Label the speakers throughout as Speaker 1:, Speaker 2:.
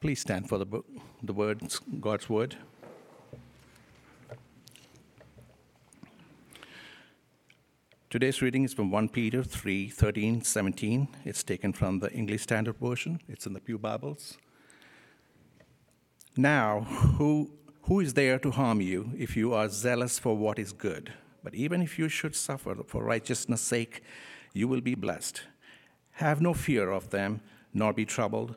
Speaker 1: Please stand for the, book, the words, God's word. Today's reading is from 1 Peter 3 13, 17. It's taken from the English Standard Version, it's in the Pew Bibles. Now, who, who is there to harm you if you are zealous for what is good? But even if you should suffer for righteousness' sake, you will be blessed. Have no fear of them, nor be troubled,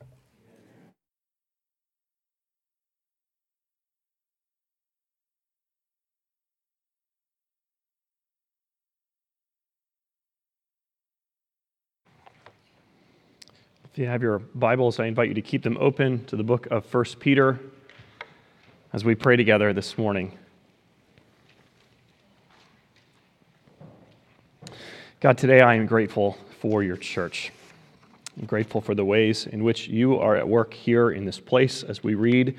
Speaker 2: If you have your Bibles, I invite you to keep them open to the book of 1 Peter as we pray together this morning. God, today I am grateful for your church. I'm grateful for the ways in which you are at work here in this place as we read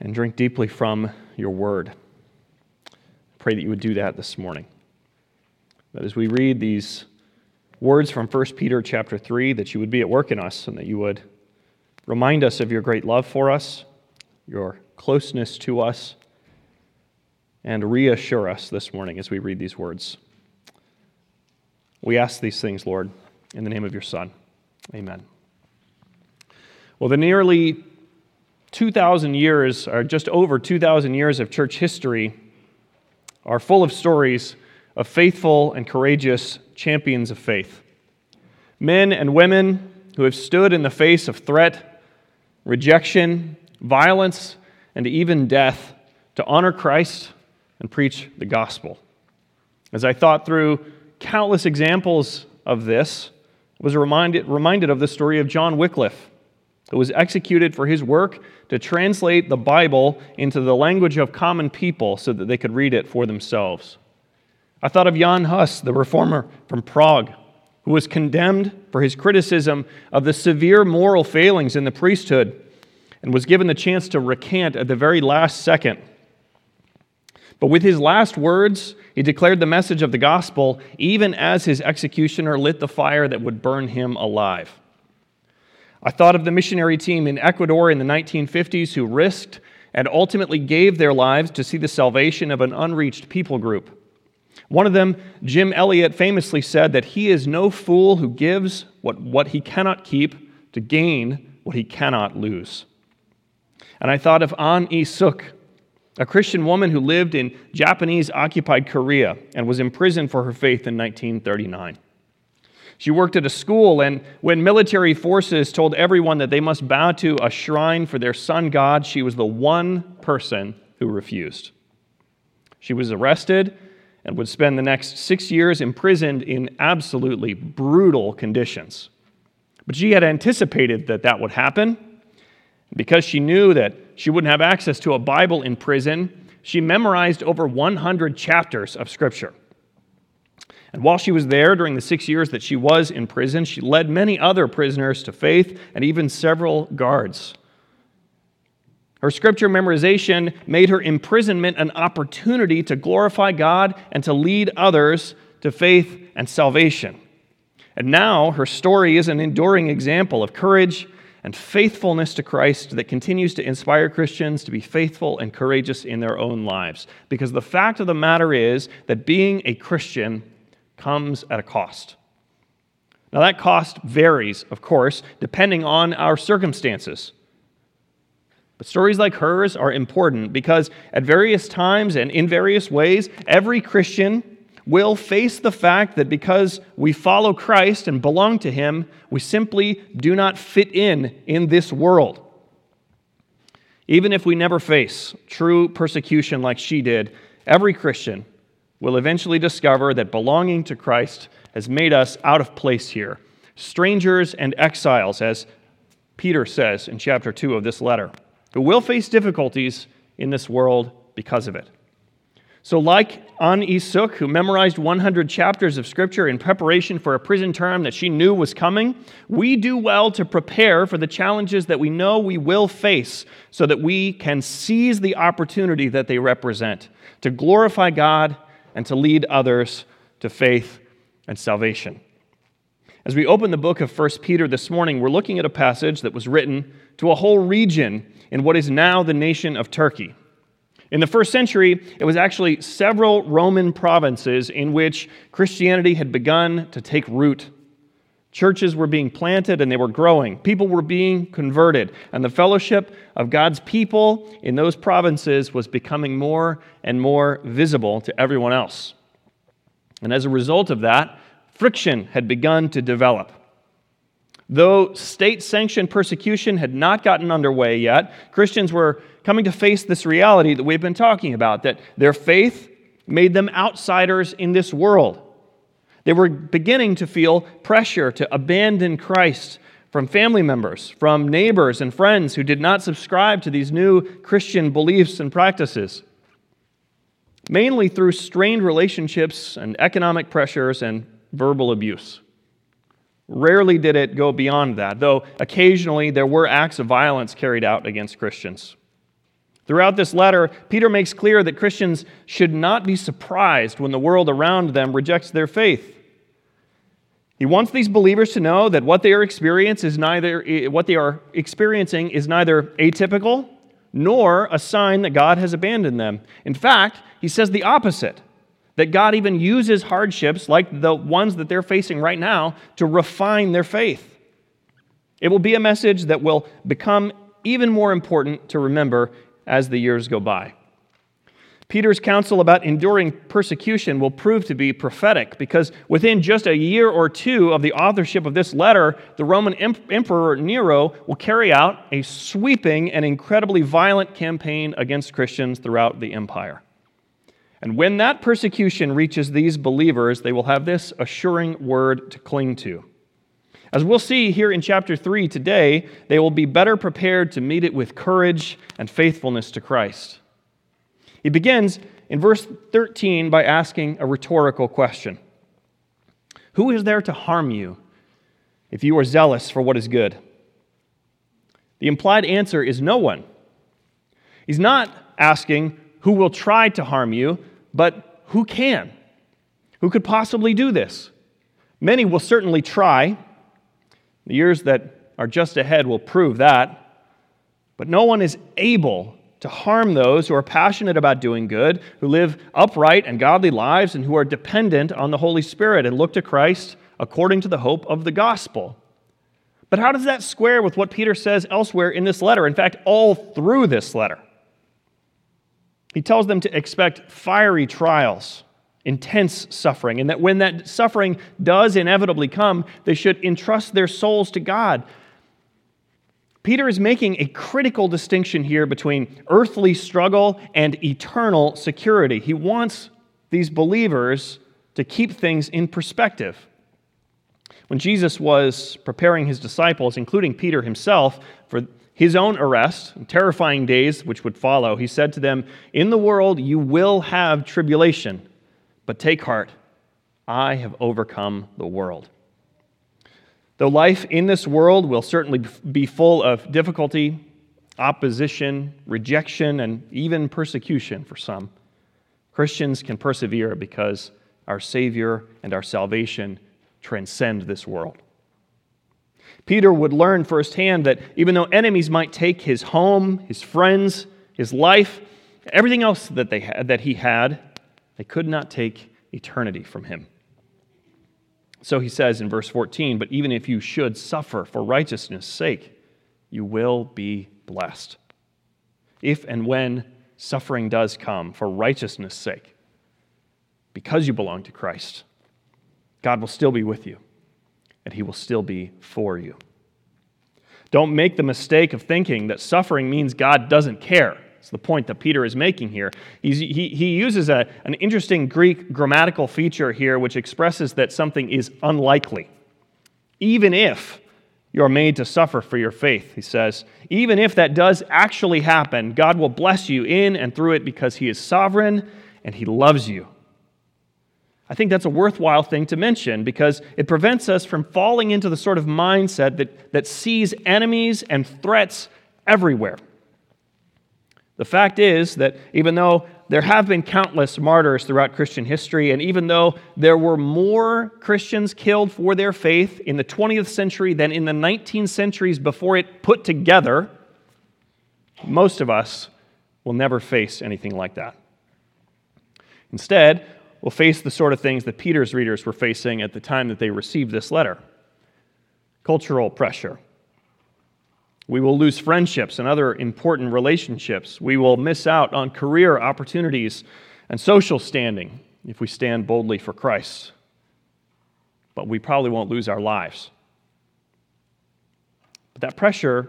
Speaker 2: and drink deeply from your word. I pray that you would do that this morning. That as we read these words from 1 Peter chapter 3, that you would be at work in us and that you would remind us of your great love for us, your closeness to us, and reassure us this morning as we read these words. We ask these things, Lord, in the name of your Son. Amen. Well, the nearly 2,000 years, or just over 2,000 years of church history, are full of stories of faithful and courageous champions of faith. Men and women who have stood in the face of threat, rejection, violence, and even death to honor Christ and preach the gospel. As I thought through countless examples of this. I was reminded, reminded of the story of John Wycliffe, who was executed for his work to translate the Bible into the language of common people so that they could read it for themselves. I thought of Jan Hus, the reformer from Prague, who was condemned for his criticism of the severe moral failings in the priesthood and was given the chance to recant at the very last second. But with his last words, he declared the message of the gospel even as his executioner lit the fire that would burn him alive. I thought of the missionary team in Ecuador in the 1950s who risked and ultimately gave their lives to see the salvation of an unreached people group. One of them, Jim Elliot, famously said that he is no fool who gives what, what he cannot keep to gain what he cannot lose. And I thought of An I Suk, a Christian woman who lived in Japanese occupied Korea and was imprisoned for her faith in 1939. She worked at a school, and when military forces told everyone that they must bow to a shrine for their sun god, she was the one person who refused. She was arrested and would spend the next six years imprisoned in absolutely brutal conditions. But she had anticipated that that would happen. Because she knew that she wouldn't have access to a Bible in prison, she memorized over 100 chapters of Scripture. And while she was there during the six years that she was in prison, she led many other prisoners to faith and even several guards. Her scripture memorization made her imprisonment an opportunity to glorify God and to lead others to faith and salvation. And now her story is an enduring example of courage and faithfulness to Christ that continues to inspire Christians to be faithful and courageous in their own lives. Because the fact of the matter is that being a Christian comes at a cost. Now, that cost varies, of course, depending on our circumstances. But stories like hers are important because at various times and in various ways, every Christian will face the fact that because we follow Christ and belong to Him, we simply do not fit in in this world. Even if we never face true persecution like she did, every Christian will eventually discover that belonging to Christ has made us out of place here, strangers and exiles, as Peter says in chapter 2 of this letter. Who will face difficulties in this world because of it. So, like An Isuk, who memorized 100 chapters of Scripture in preparation for a prison term that she knew was coming, we do well to prepare for the challenges that we know we will face so that we can seize the opportunity that they represent to glorify God and to lead others to faith and salvation. As we open the book of 1 Peter this morning, we're looking at a passage that was written to a whole region in what is now the nation of Turkey. In the first century, it was actually several Roman provinces in which Christianity had begun to take root. Churches were being planted and they were growing. People were being converted. And the fellowship of God's people in those provinces was becoming more and more visible to everyone else. And as a result of that, friction had begun to develop. Though state sanctioned persecution had not gotten underway yet, Christians were coming to face this reality that we've been talking about that their faith made them outsiders in this world. They were beginning to feel pressure to abandon Christ from family members, from neighbors and friends who did not subscribe to these new Christian beliefs and practices. Mainly through strained relationships and economic pressures and verbal abuse. Rarely did it go beyond that, though occasionally there were acts of violence carried out against Christians. Throughout this letter, Peter makes clear that Christians should not be surprised when the world around them rejects their faith. He wants these believers to know that what they are experiencing is neither what they are experiencing is neither atypical nor a sign that God has abandoned them. In fact, he says the opposite. That God even uses hardships like the ones that they're facing right now to refine their faith. It will be a message that will become even more important to remember as the years go by. Peter's counsel about enduring persecution will prove to be prophetic because within just a year or two of the authorship of this letter, the Roman Emperor Nero will carry out a sweeping and incredibly violent campaign against Christians throughout the empire. And when that persecution reaches these believers, they will have this assuring word to cling to. As we'll see here in chapter 3 today, they will be better prepared to meet it with courage and faithfulness to Christ. He begins in verse 13 by asking a rhetorical question Who is there to harm you if you are zealous for what is good? The implied answer is no one. He's not asking who will try to harm you, but who can? Who could possibly do this? Many will certainly try. The years that are just ahead will prove that. But no one is able to harm those who are passionate about doing good, who live upright and godly lives, and who are dependent on the Holy Spirit and look to Christ according to the hope of the gospel. But how does that square with what Peter says elsewhere in this letter? In fact, all through this letter. He tells them to expect fiery trials, intense suffering, and that when that suffering does inevitably come, they should entrust their souls to God Peter is making a critical distinction here between earthly struggle and eternal security. He wants these believers to keep things in perspective. When Jesus was preparing his disciples, including Peter himself, for his own arrest terrifying days which would follow, he said to them, In the world you will have tribulation, but take heart, I have overcome the world. Though life in this world will certainly be full of difficulty, opposition, rejection, and even persecution for some, Christians can persevere because our Savior and our salvation transcend this world. Peter would learn firsthand that even though enemies might take his home, his friends, his life, everything else that, they had, that he had, they could not take eternity from him. So he says in verse 14, But even if you should suffer for righteousness' sake, you will be blessed. If and when suffering does come for righteousness' sake, because you belong to Christ, God will still be with you, and he will still be for you. Don't make the mistake of thinking that suffering means God doesn't care. It's the point that Peter is making here. He's, he, he uses a, an interesting Greek grammatical feature here which expresses that something is unlikely. Even if You are made to suffer for your faith, he says. Even if that does actually happen, God will bless you in and through it because he is sovereign and he loves you. I think that's a worthwhile thing to mention because it prevents us from falling into the sort of mindset that, that sees enemies and threats everywhere. The fact is that even though there have been countless martyrs throughout Christian history, and even though there were more Christians killed for their faith in the 20th century than in the 19 centuries before it put together, most of us will never face anything like that. Instead, we'll face the sort of things that Peter's readers were facing at the time that they received this letter cultural pressure, we will lose friendships and other important relationships. We will miss out on career opportunities and social standing if we stand boldly for Christ. But we probably won't lose our lives. But that pressure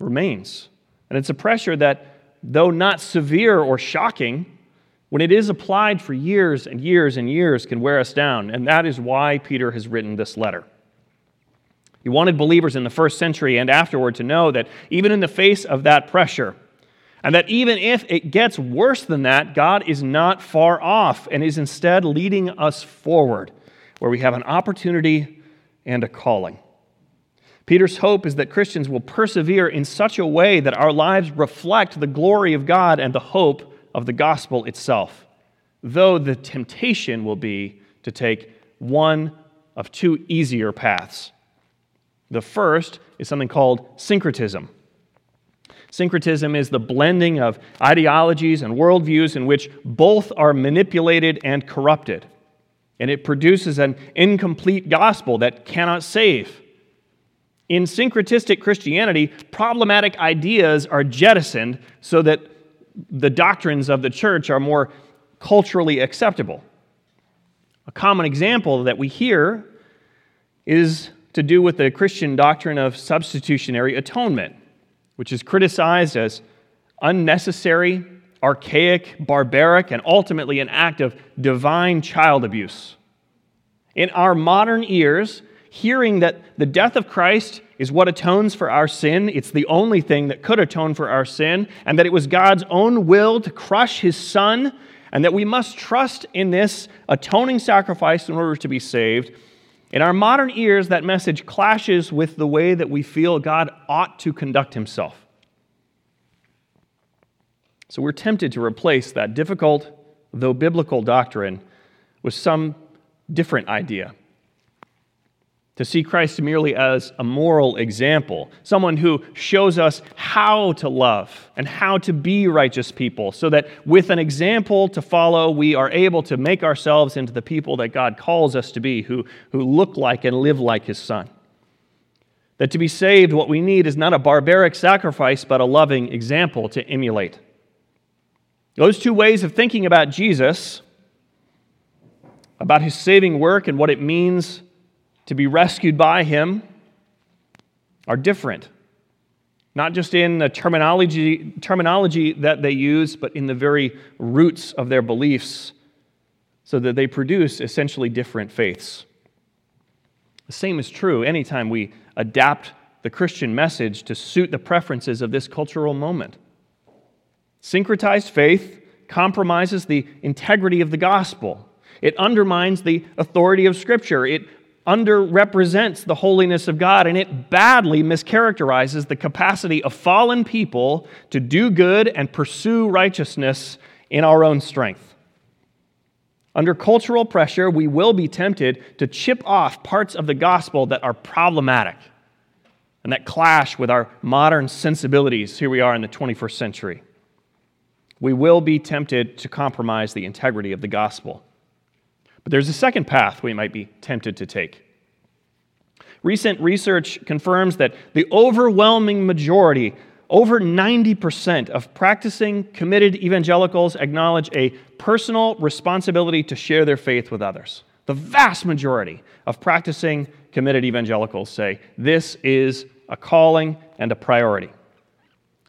Speaker 2: remains. And it's a pressure that, though not severe or shocking, when it is applied for years and years and years, can wear us down. And that is why Peter has written this letter. He wanted believers in the first century and afterward to know that even in the face of that pressure, and that even if it gets worse than that, God is not far off and is instead leading us forward, where we have an opportunity and a calling. Peter's hope is that Christians will persevere in such a way that our lives reflect the glory of God and the hope of the gospel itself, though the temptation will be to take one of two easier paths the first is something called syncretism. Syncretism is the blending of ideologies and worldviews in which both are manipulated and corrupted. And it produces an incomplete gospel that cannot save. In syncretistic Christianity, problematic ideas are jettisoned so that the doctrines of the church are more culturally acceptable. A common example that we hear is to do with the Christian doctrine of substitutionary atonement, which is criticized as unnecessary, archaic, barbaric, and ultimately an act of divine child abuse. In our modern ears, hearing that the death of Christ is what atones for our sin, it's the only thing that could atone for our sin, and that it was God's own will to crush his son, and that we must trust in this atoning sacrifice in order to be saved. In our modern ears, that message clashes with the way that we feel God ought to conduct himself. So we're tempted to replace that difficult, though biblical doctrine with some different idea to see Christ merely as a moral example, someone who shows us how to love and how to be righteous people, so that with an example to follow, we are able to make ourselves into the people that God calls us to be, who, who look like and live like His Son. That to be saved, what we need is not a barbaric sacrifice, but a loving example to emulate. Those two ways of thinking about Jesus, about His saving work and what it means to be rescued by him are different. Not just in the terminology, terminology that they use, but in the very roots of their beliefs, so that they produce essentially different faiths. The same is true anytime we adapt the Christian message to suit the preferences of this cultural moment. Syncretized faith compromises the integrity of the gospel. It undermines the authority of Scripture. It underrepresents the holiness of God and it badly mischaracterizes the capacity of fallen people to do good and pursue righteousness in our own strength. Under cultural pressure, we will be tempted to chip off parts of the gospel that are problematic and that clash with our modern sensibilities. Here we are in the 21st century. We will be tempted to compromise the integrity of the gospel. But there's a second path we might be tempted to take. Recent research confirms that the overwhelming majority, over 90% of practicing committed evangelicals acknowledge a personal responsibility to share their faith with others. The vast majority of practicing committed evangelicals say this is a calling and a priority.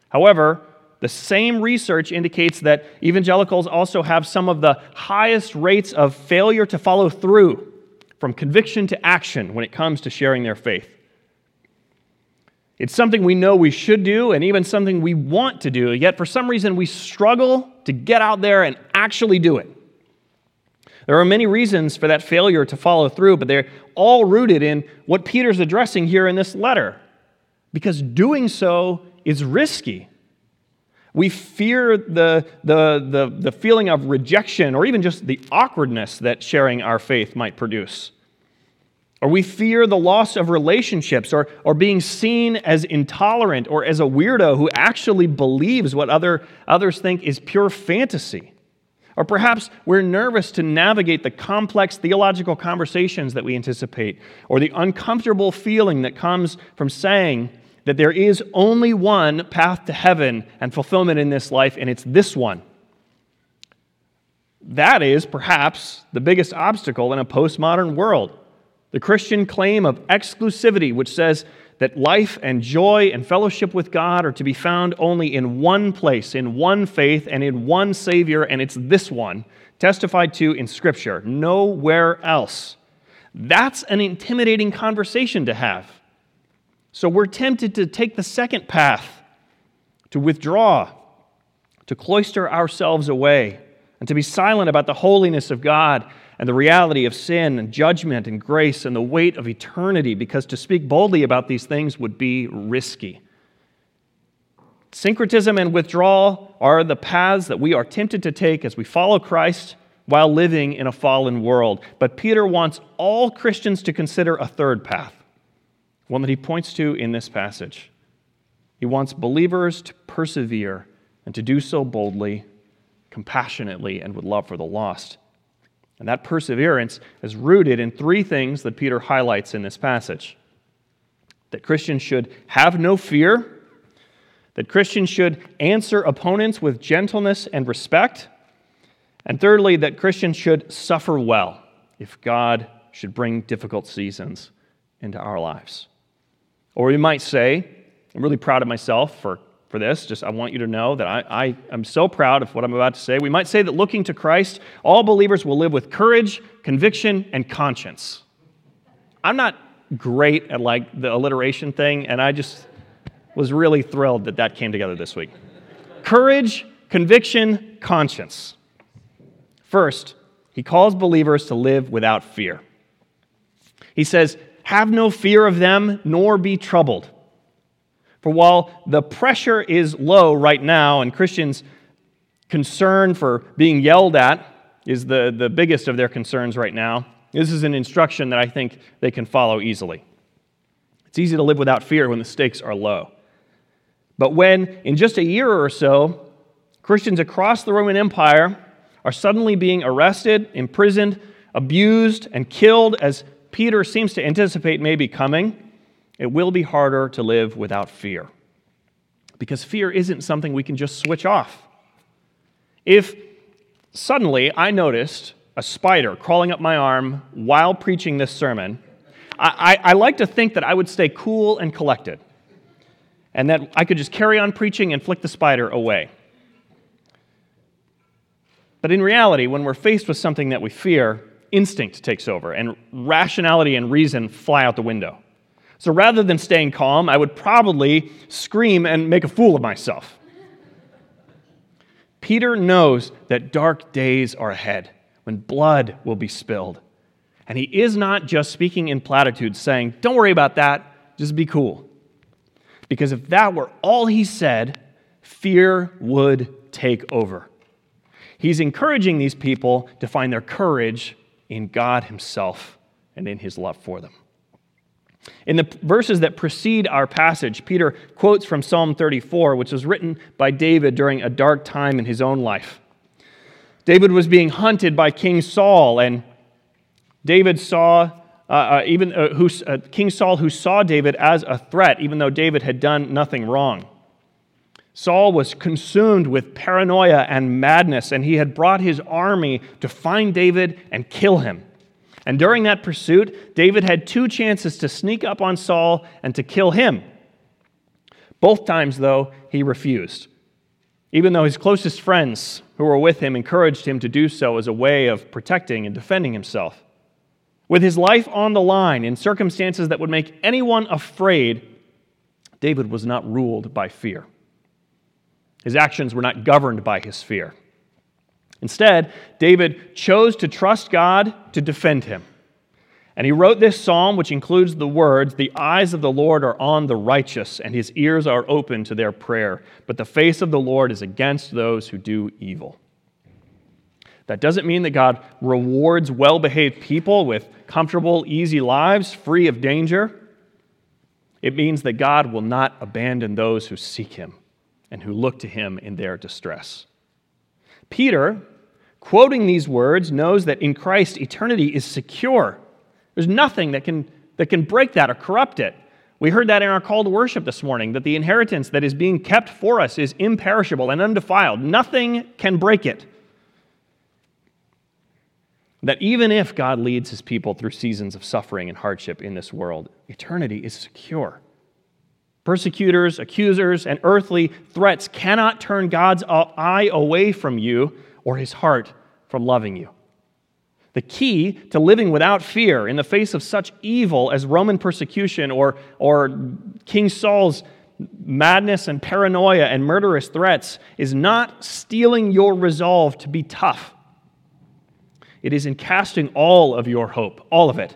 Speaker 2: However, the same research indicates that evangelicals also have some of the highest rates of failure to follow through from conviction to action when it comes to sharing their faith. It's something we know we should do and even something we want to do, yet for some reason we struggle to get out there and actually do it. There are many reasons for that failure to follow through, but they're all rooted in what Peter's addressing here in this letter. Because doing so is risky. We fear the, the, the, the, feeling of rejection or even just the awkwardness that sharing our faith might produce. Or we fear the loss of relationships or, or being seen as intolerant or as a weirdo who actually believes what other, others think is pure fantasy. Or perhaps we're nervous to navigate the complex theological conversations that we anticipate, or the uncomfortable feeling that comes from saying that there is only one path to heaven and fulfillment in this life, and it's this one. That is perhaps the biggest obstacle in a postmodern world. The Christian claim of exclusivity, which says that life and joy and fellowship with God are to be found only in one place, in one faith, and in one Savior, and it's this one, testified to in Scripture, nowhere else. That's an intimidating conversation to have. So we're tempted to take the second path, to withdraw, to cloister ourselves away, and to be silent about the holiness of God and the reality of sin and judgment and grace and the weight of eternity, because to speak boldly about these things would be risky. Syncretism and withdrawal are the paths that we are tempted to take as we follow Christ while living in a fallen world. But Peter wants all Christians to consider a third path, one that he points to in this passage. He wants believers to persevere and to do so boldly, compassionately, and with love for the lost. And that perseverance is rooted in three things that Peter highlights in this passage that Christians should have no fear, that Christians should answer opponents with gentleness and respect, and thirdly, that Christians should suffer well if God should bring difficult seasons into our lives. Or we might say, I'm really proud of myself for for this. Just I want you to know that I, I am so proud of what I'm about to say. We might say that looking to Christ, all believers will live with courage, conviction, and conscience. I'm not great at like the alliteration thing, and I just was really thrilled that that came together this week. Courage, conviction, conscience. First, he calls believers to live without fear. He says, Have no fear of them, nor be troubled. For while the pressure is low right now, and Christians' concern for being yelled at is the, the biggest of their concerns right now, this is an instruction that I think they can follow easily. It's easy to live without fear when the stakes are low. But when, in just a year or so, Christians across the Roman Empire are suddenly being arrested, imprisoned, abused, and killed, as Peter seems to anticipate may be coming, it will be harder to live without fear. Because fear isn't something we can just switch off. If suddenly I noticed a spider crawling up my arm while preaching this sermon, I, I, I, like to think that I would stay cool and collected, and that I could just carry on preaching and flick the spider away. But in reality, when we're faced with something that we fear, instinct takes over, and rationality and reason fly out the window. So rather than staying calm, I would probably scream and make a fool of myself. Peter knows that dark days are ahead when blood will be spilled. And he is not just speaking in platitudes, saying, Don't worry about that, just be cool. Because if that were all he said, fear would take over. He's encouraging these people to find their courage in God Himself and in His love for them. In the verses that precede our passage, Peter quotes from Psalm 34, which was written by David during a dark time in his own life. David was being hunted by King Saul, and David saw, uh, uh, even uh, who, uh, King Saul, who saw David as a threat, even though David had done nothing wrong. Saul was consumed with paranoia and madness, and he had brought his army to find David and kill him. And during that pursuit, David had two chances to sneak up on Saul and to kill him. Both times, though, he refused, even though his closest friends who were with him encouraged him to do so as a way of protecting and defending himself. With his life on the line in circumstances that would make anyone afraid, David was not ruled by fear. His actions were not governed by his fear. Instead, David chose to trust God to defend him. And he wrote this psalm, which includes the words The eyes of the Lord are on the righteous, and his ears are open to their prayer. But the face of the Lord is against those who do evil. That doesn't mean that God rewards well behaved people with comfortable, easy lives, free of danger. It means that God will not abandon those who seek him and who look to him in their distress. Peter, quoting these words, knows that in Christ eternity is secure. There's nothing that can, that can break that or corrupt it. We heard that in our call to worship this morning that the inheritance that is being kept for us is imperishable and undefiled. Nothing can break it that even if God leads his people through seasons of suffering and hardship in this world, eternity is secure. Persecutors, accusers, and earthly threats cannot turn God's eye away from you or his heart from loving you. The key to living without fear in the face of such evil as Roman persecution or, or King Saul's madness and paranoia and murderous threats is not steeling your resolve to be tough it is in casting all of your hope, all of it,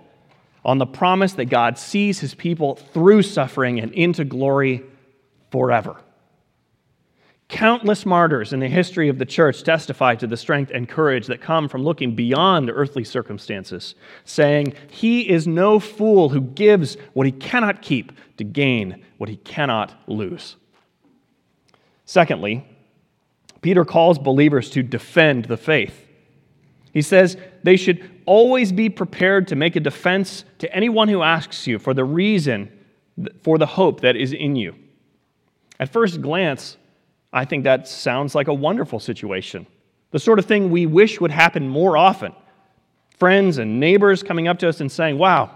Speaker 2: on the promise that God sees his people through suffering and into glory forever. Countless martyrs in the history of the church testify to the strength and courage that come from looking beyond earthly circumstances, saying, He is no fool who gives what he cannot keep to gain what he cannot lose. Secondly, Peter calls believers to defend the faith. He says they should always be prepared to make a defense to anyone who asks you for the reason for the hope that is in you. At first glance, I think that sounds like a wonderful situation. The sort of thing we wish would happen more often. Friends and neighbors coming up to us and saying, Wow,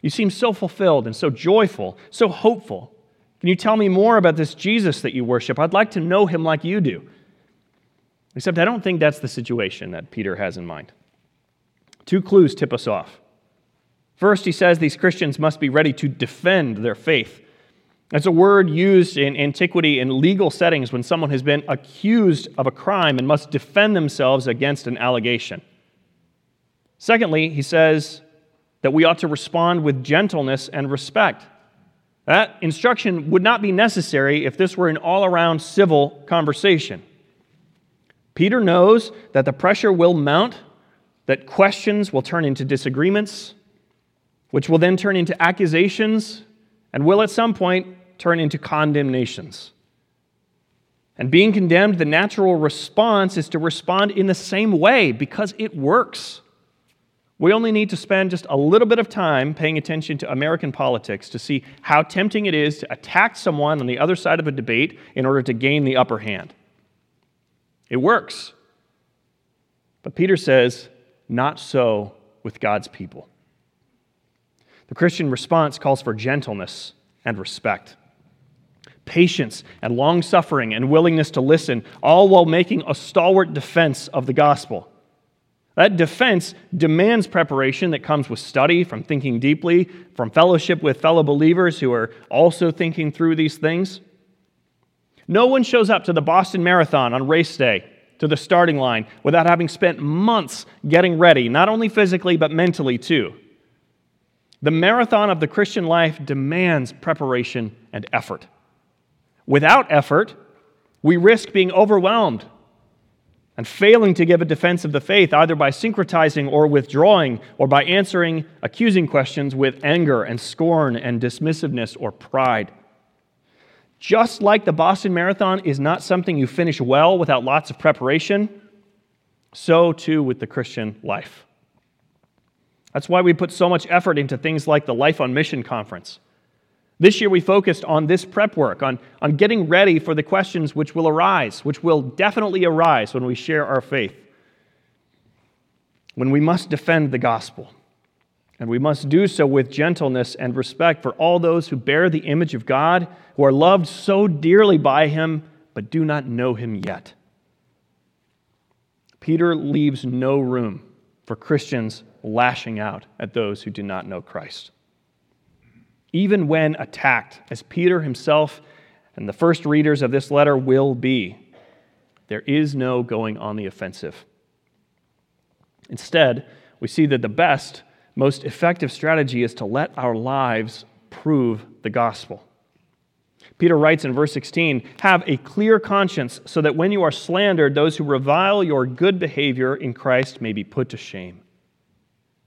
Speaker 2: you seem so fulfilled and so joyful, so hopeful. Can you tell me more about this Jesus that you worship? I'd like to know him like you do. Except I don't think that's the situation that Peter has in mind. Two clues tip us off. First, he says these Christians must be ready to defend their faith. That's a word used in antiquity in legal settings when someone has been accused of a crime and must defend themselves against an allegation. Secondly, he says that we ought to respond with gentleness and respect. That instruction would not be necessary if this were an all around civil conversation. Peter knows that the pressure will mount, that questions will turn into disagreements, which will then turn into accusations, and will at some point turn into condemnations. And being condemned, the natural response is to respond in the same way because it works. We only need to spend just a little bit of time paying attention to American politics to see how tempting it is to attack someone on the other side of a debate in order to gain the upper hand. It works. But Peter says, not so with God's people. The Christian response calls for gentleness and respect, patience and long suffering and willingness to listen, all while making a stalwart defense of the gospel. That defense demands preparation that comes with study, from thinking deeply, from fellowship with fellow believers who are also thinking through these things. No one shows up to the Boston Marathon on race day to the starting line without having spent months getting ready, not only physically, but mentally too. The marathon of the Christian life demands preparation and effort. Without effort, we risk being overwhelmed and failing to give a defense of the faith, either by syncretizing or withdrawing, or by answering accusing questions with anger and scorn and dismissiveness or pride. Just like the Boston Marathon is not something you finish well without lots of preparation, so too with the Christian life. That's why we put so much effort into things like the Life on Mission conference. This year we focused on this prep work, on, on getting ready for the questions which will arise, which will definitely arise when we share our faith. When we must defend the gospel. And we must do so with gentleness and respect for all those who bear the image of God, who are loved so dearly by Him, but do not know Him yet. Peter leaves no room for Christians lashing out at those who do not know Christ. even when attacked, as Peter himself and the first readers of this letter will be. There is no going on the offensive. Instead, we see that the best, most effective strategy is to let our lives prove the gospel. Peter writes in verse 16 Have a clear conscience, so that when you are slandered, those who revile your good behavior in Christ may be put to shame.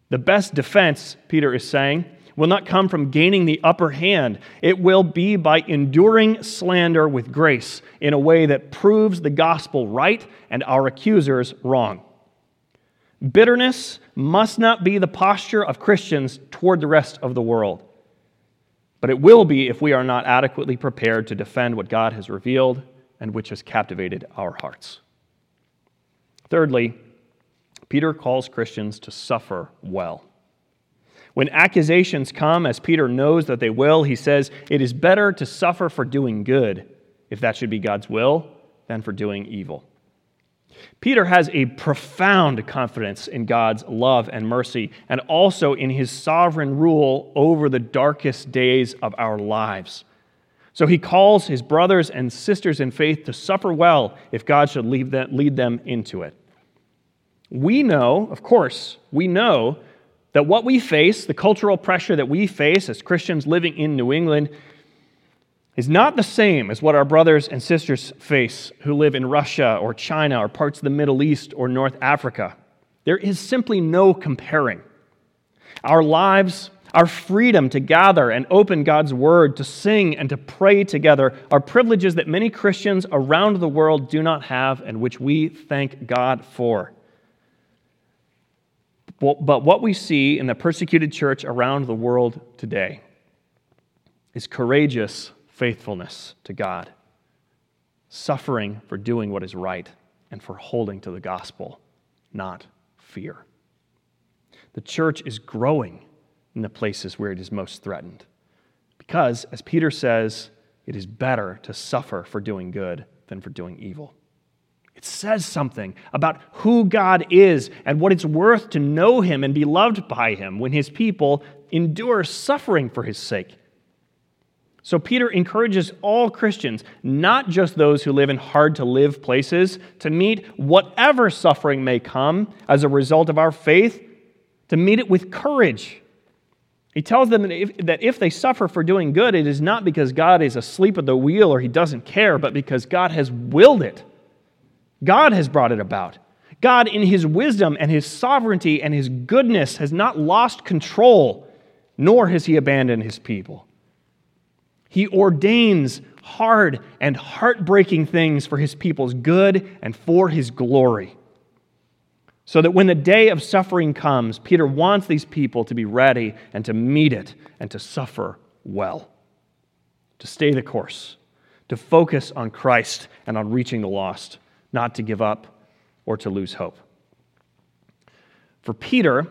Speaker 2: The best defense, Peter is saying, will not come from gaining the upper hand. It will be by enduring slander with grace in a way that proves the gospel right and our accusers wrong. Bitterness must not be the posture of Christians toward the rest of the world. But it will be if we are not adequately prepared to defend what God has revealed and which has captivated our hearts. Thirdly, Peter calls Christians to suffer well. When accusations come, as Peter knows that they will, he says, It is better to suffer for doing good, if that should be God's will, than for doing evil. Peter has a profound confidence in God's love and mercy, and also in his sovereign rule over the darkest days of our lives. So he calls his brothers and sisters in faith to suffer well if God should lead them into it. We know, of course, we know that what we face, the cultural pressure that we face as Christians living in New England, is not the same as what our brothers and sisters face who live in Russia or China or parts of the Middle East or North Africa. There is simply no comparing. Our lives, our freedom to gather and open God's word, to sing and to pray together, are privileges that many Christians around the world do not have and which we thank God for. But what we see in the persecuted church around the world today is courageous faithfulness to God, suffering for doing what is right and for holding to the gospel, not fear. The church is growing in the places where it is most threatened. Because, as Peter says, it is better to suffer for doing good than for doing evil. It says something about who God is and what it's worth to know Him and be loved by Him when His people endure suffering for His sake. So, Peter encourages all Christians, not just those who live in hard to live places, to meet whatever suffering may come as a result of our faith, to meet it with courage. He tells them that if, that if, they suffer for doing good, it is not because God is asleep at the wheel or he doesn't care, but because God has willed it. God has brought it about. God, in his wisdom and his sovereignty and his goodness, has not lost control, nor has he abandoned his people. He ordains hard and heartbreaking things for his people's good and for his glory. So that when the day of suffering comes, Peter wants these people to be ready and to meet it and to suffer well, to stay the course, to focus on Christ and on reaching the lost, not to give up or to lose hope. For Peter,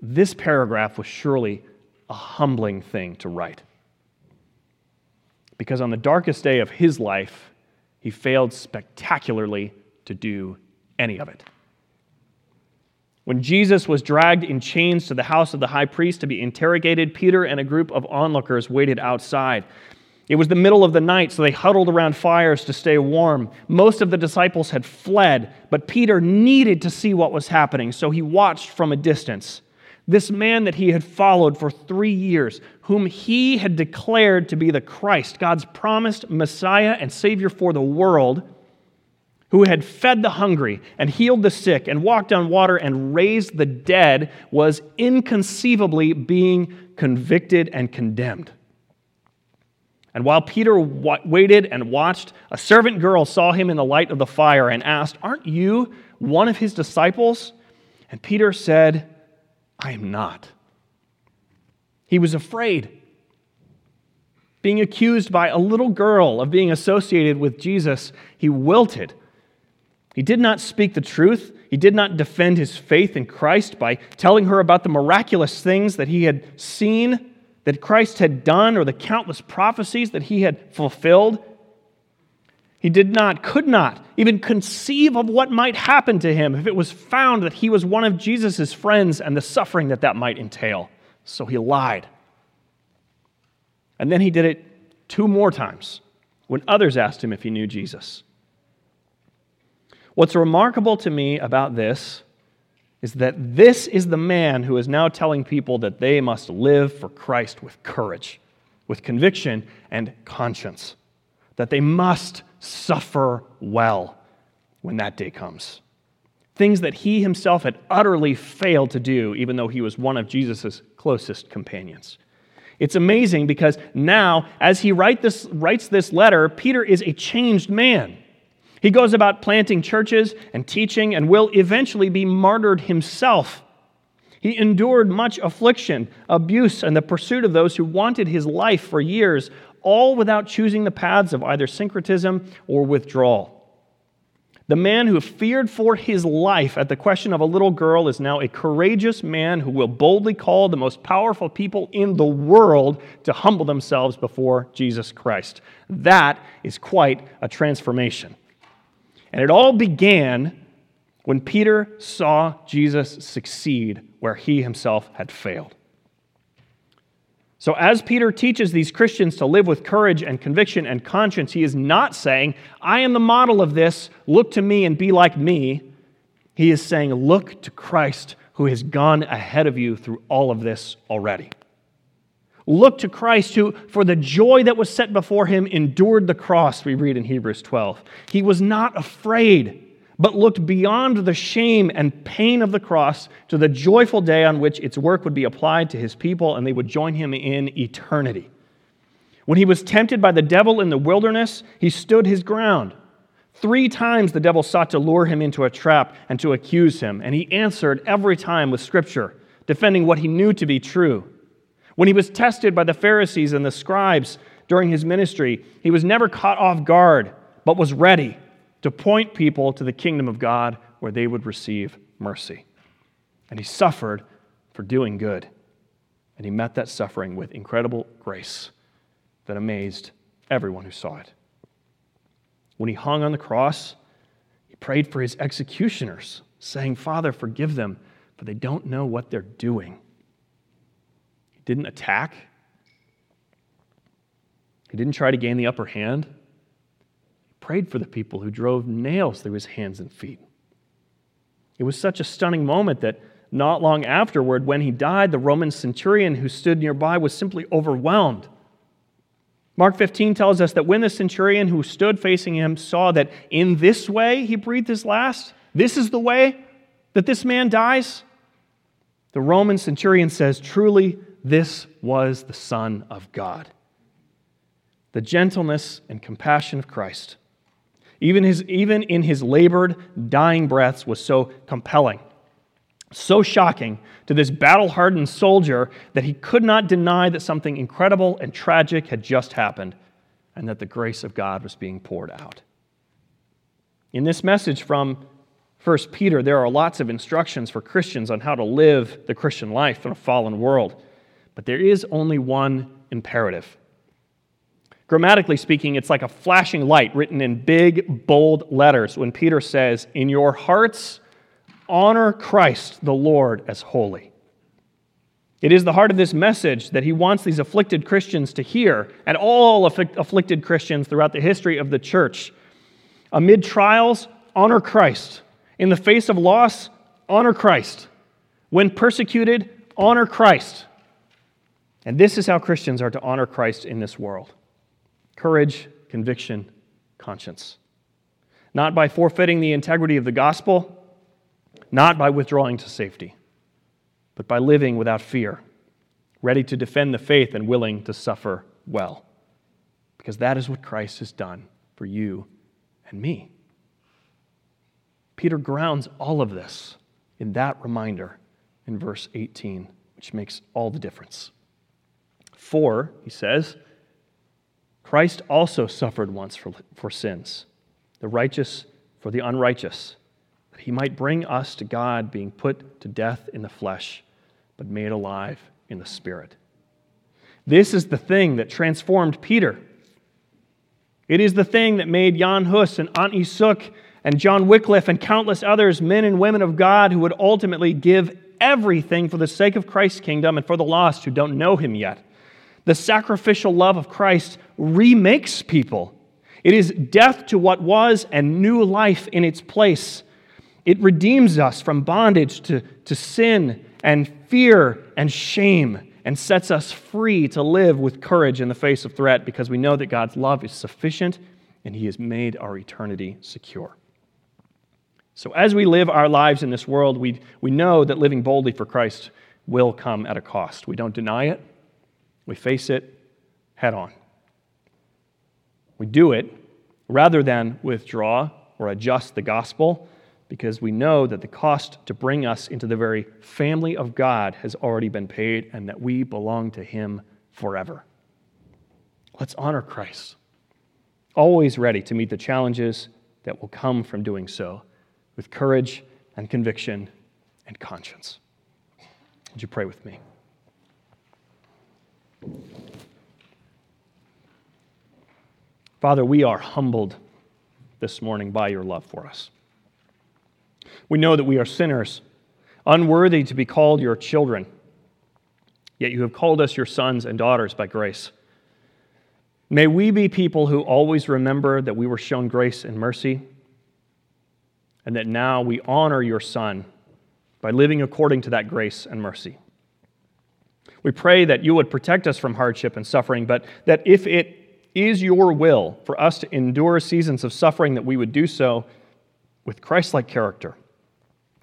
Speaker 2: this paragraph was surely a humbling thing to write because on the darkest day of his life, he failed spectacularly to do any of it. When Jesus was dragged in chains to the house of the high priest to be interrogated, Peter and a group of onlookers waited outside. It was the middle of the night, so they huddled around fires to stay warm. Most of the disciples had fled, but Peter needed to see what was happening, so he watched from a distance. This man that he had followed for three years, whom he had declared to be the Christ, God's promised Messiah and Savior for the world, who had fed the hungry and healed the sick and walked on water and raised the dead, was inconceivably being convicted and condemned. And while Peter waited and watched, a servant girl saw him in the light of the fire and asked, Aren't you one of his disciples? And Peter said, I am not. He was afraid. Being accused by a little girl of being associated with Jesus, he wilted. He did not speak the truth. He did not defend his faith in Christ by telling her about the miraculous things that he had seen, that Christ had done, or the countless prophecies that he had fulfilled. He did not, could not even conceive of what might happen to him if it was found that he was one of Jesus' friends and the suffering that that might entail. So he lied. And then he did it two more times when others asked him if he knew Jesus. What's remarkable to me about this is that this is the man who is now telling people that they must live for Christ with courage, with conviction and conscience, that they must suffer well when that day comes. Things that he himself had utterly failed to do, even though he was one of Jesus' closest companions. It's amazing because now, as he write this, writes this letter, Peter is a changed man. He goes about planting churches and teaching and will eventually be martyred himself. He endured much affliction, abuse, and the pursuit of those who wanted his life for years, all without choosing the paths of either syncretism or withdrawal. The man who feared for his life at the question of a little girl is now a courageous man who will boldly call the most powerful people in the world to humble themselves before Jesus Christ. That is quite a transformation. And it all began when Peter saw Jesus succeed where he himself had failed. So, as Peter teaches these Christians to live with courage and conviction and conscience, he is not saying, I am the model of this, look to me and be like me. He is saying, Look to Christ who has gone ahead of you through all of this already. Look to Christ who, for the joy that was set before him, endured the cross, we read in Hebrews 12. He was not afraid but looked beyond the shame and pain of the cross to the joyful day on which its work would be applied to his people and they would join him in eternity. When he was tempted by the devil in the wilderness, he stood his ground. Three times the devil sought to lure him into a trap and to accuse him, and he answered every time with scripture, defending what he knew to be true. When he was tested by the Pharisees and the scribes during his ministry, he was never caught off guard, but was ready to point people to the kingdom of God where they would receive mercy. And he suffered for doing good. And he met that suffering with incredible grace that amazed everyone who saw it. When he hung on the cross, he prayed for his executioners, saying, Father, forgive them, for they don't know what they're doing. He didn't attack, he didn't try to gain the upper hand prayed for the people who drove nails through his hands and feet. It was such a stunning moment that not long afterward, when he died, the Roman centurion who stood nearby was simply overwhelmed. Mark 15 tells us that when the centurion who stood facing him saw that in this way he breathed his last, this is the way that this man dies, the Roman centurion says, Truly, this was the Son of God. The gentleness and compassion of Christ even, his, even in his labored, dying breaths, was so compelling, so shocking to this battle hardened soldier that he could not deny that something incredible and tragic had just happened and that the grace of God was being poured out. In this message from 1 Peter, there are lots of instructions for Christians on how to live the Christian life in a fallen world, but there is only one imperative Grammatically speaking, it's like a flashing light written in big, bold letters when Peter says, In your hearts, honor Christ the Lord as holy. It is the heart of this message that he wants these afflicted Christians to hear, and all afflicted Christians throughout the history of the church. Amid trials, honor Christ. In the face of loss, honor Christ. When persecuted, honor Christ. And this is how Christians are to honor Christ in this world courage, conviction, conscience. Not by forfeiting the integrity of the gospel, not by withdrawing to safety, but by living without fear, ready to defend the faith and willing to suffer well. Because that is what Christ has done for you and me. Peter grounds all of this in that reminder in verse 18, which makes all the difference. For, he says, Christ also suffered once for, for sins, the righteous for the unrighteous, that he might bring us to God, being put to death in the flesh, but made alive in the spirit. This is the thing that transformed Peter. It is the thing that made Jan Hus and Antti and John Wycliffe and countless others, men and women of God, who would ultimately give everything for the sake of Christ's kingdom and for the lost who don't know him yet. The sacrificial love of Christ remakes people. It is death to what was and new life in its place. It redeems us from bondage to, to sin and fear and shame and sets us free to live with courage in the face of threat because we know that God's love is sufficient and He has made our eternity secure. So, as we live our lives in this world, we, we know that living boldly for Christ will come at a cost. We don't deny it, we face it head on. We do it rather than withdraw or adjust the gospel because we know that the cost to bring us into the very family of God has already been paid and that we belong to Him forever. Let's honor Christ, always ready to meet the challenges that will come from doing so with courage and conviction and conscience. Would you pray with me? Father, we are humbled this morning by your love for us. We know that we are sinners, unworthy to be called your children. Yet you have called us your sons and daughters by grace. May we be people who always remember that we were shown grace and mercy, and that now we honor your Son by living according to that grace and mercy. We pray that you would protect us from hardship and suffering, but that if it is your will for us to endure seasons of suffering, that we would do so with Christ like character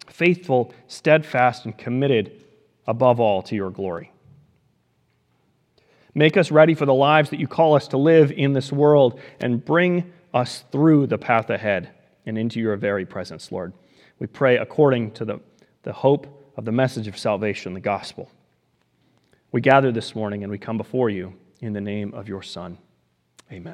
Speaker 2: faithful, steadfast, and committed above all to your glory. Make us ready for the lives that you call us to live in this world and bring us through the path ahead and into your very presence, Lord. We pray according to the, the hope of the message of salvation, the gospel. We gather this morning and we come before you in the name of your Son. Amen.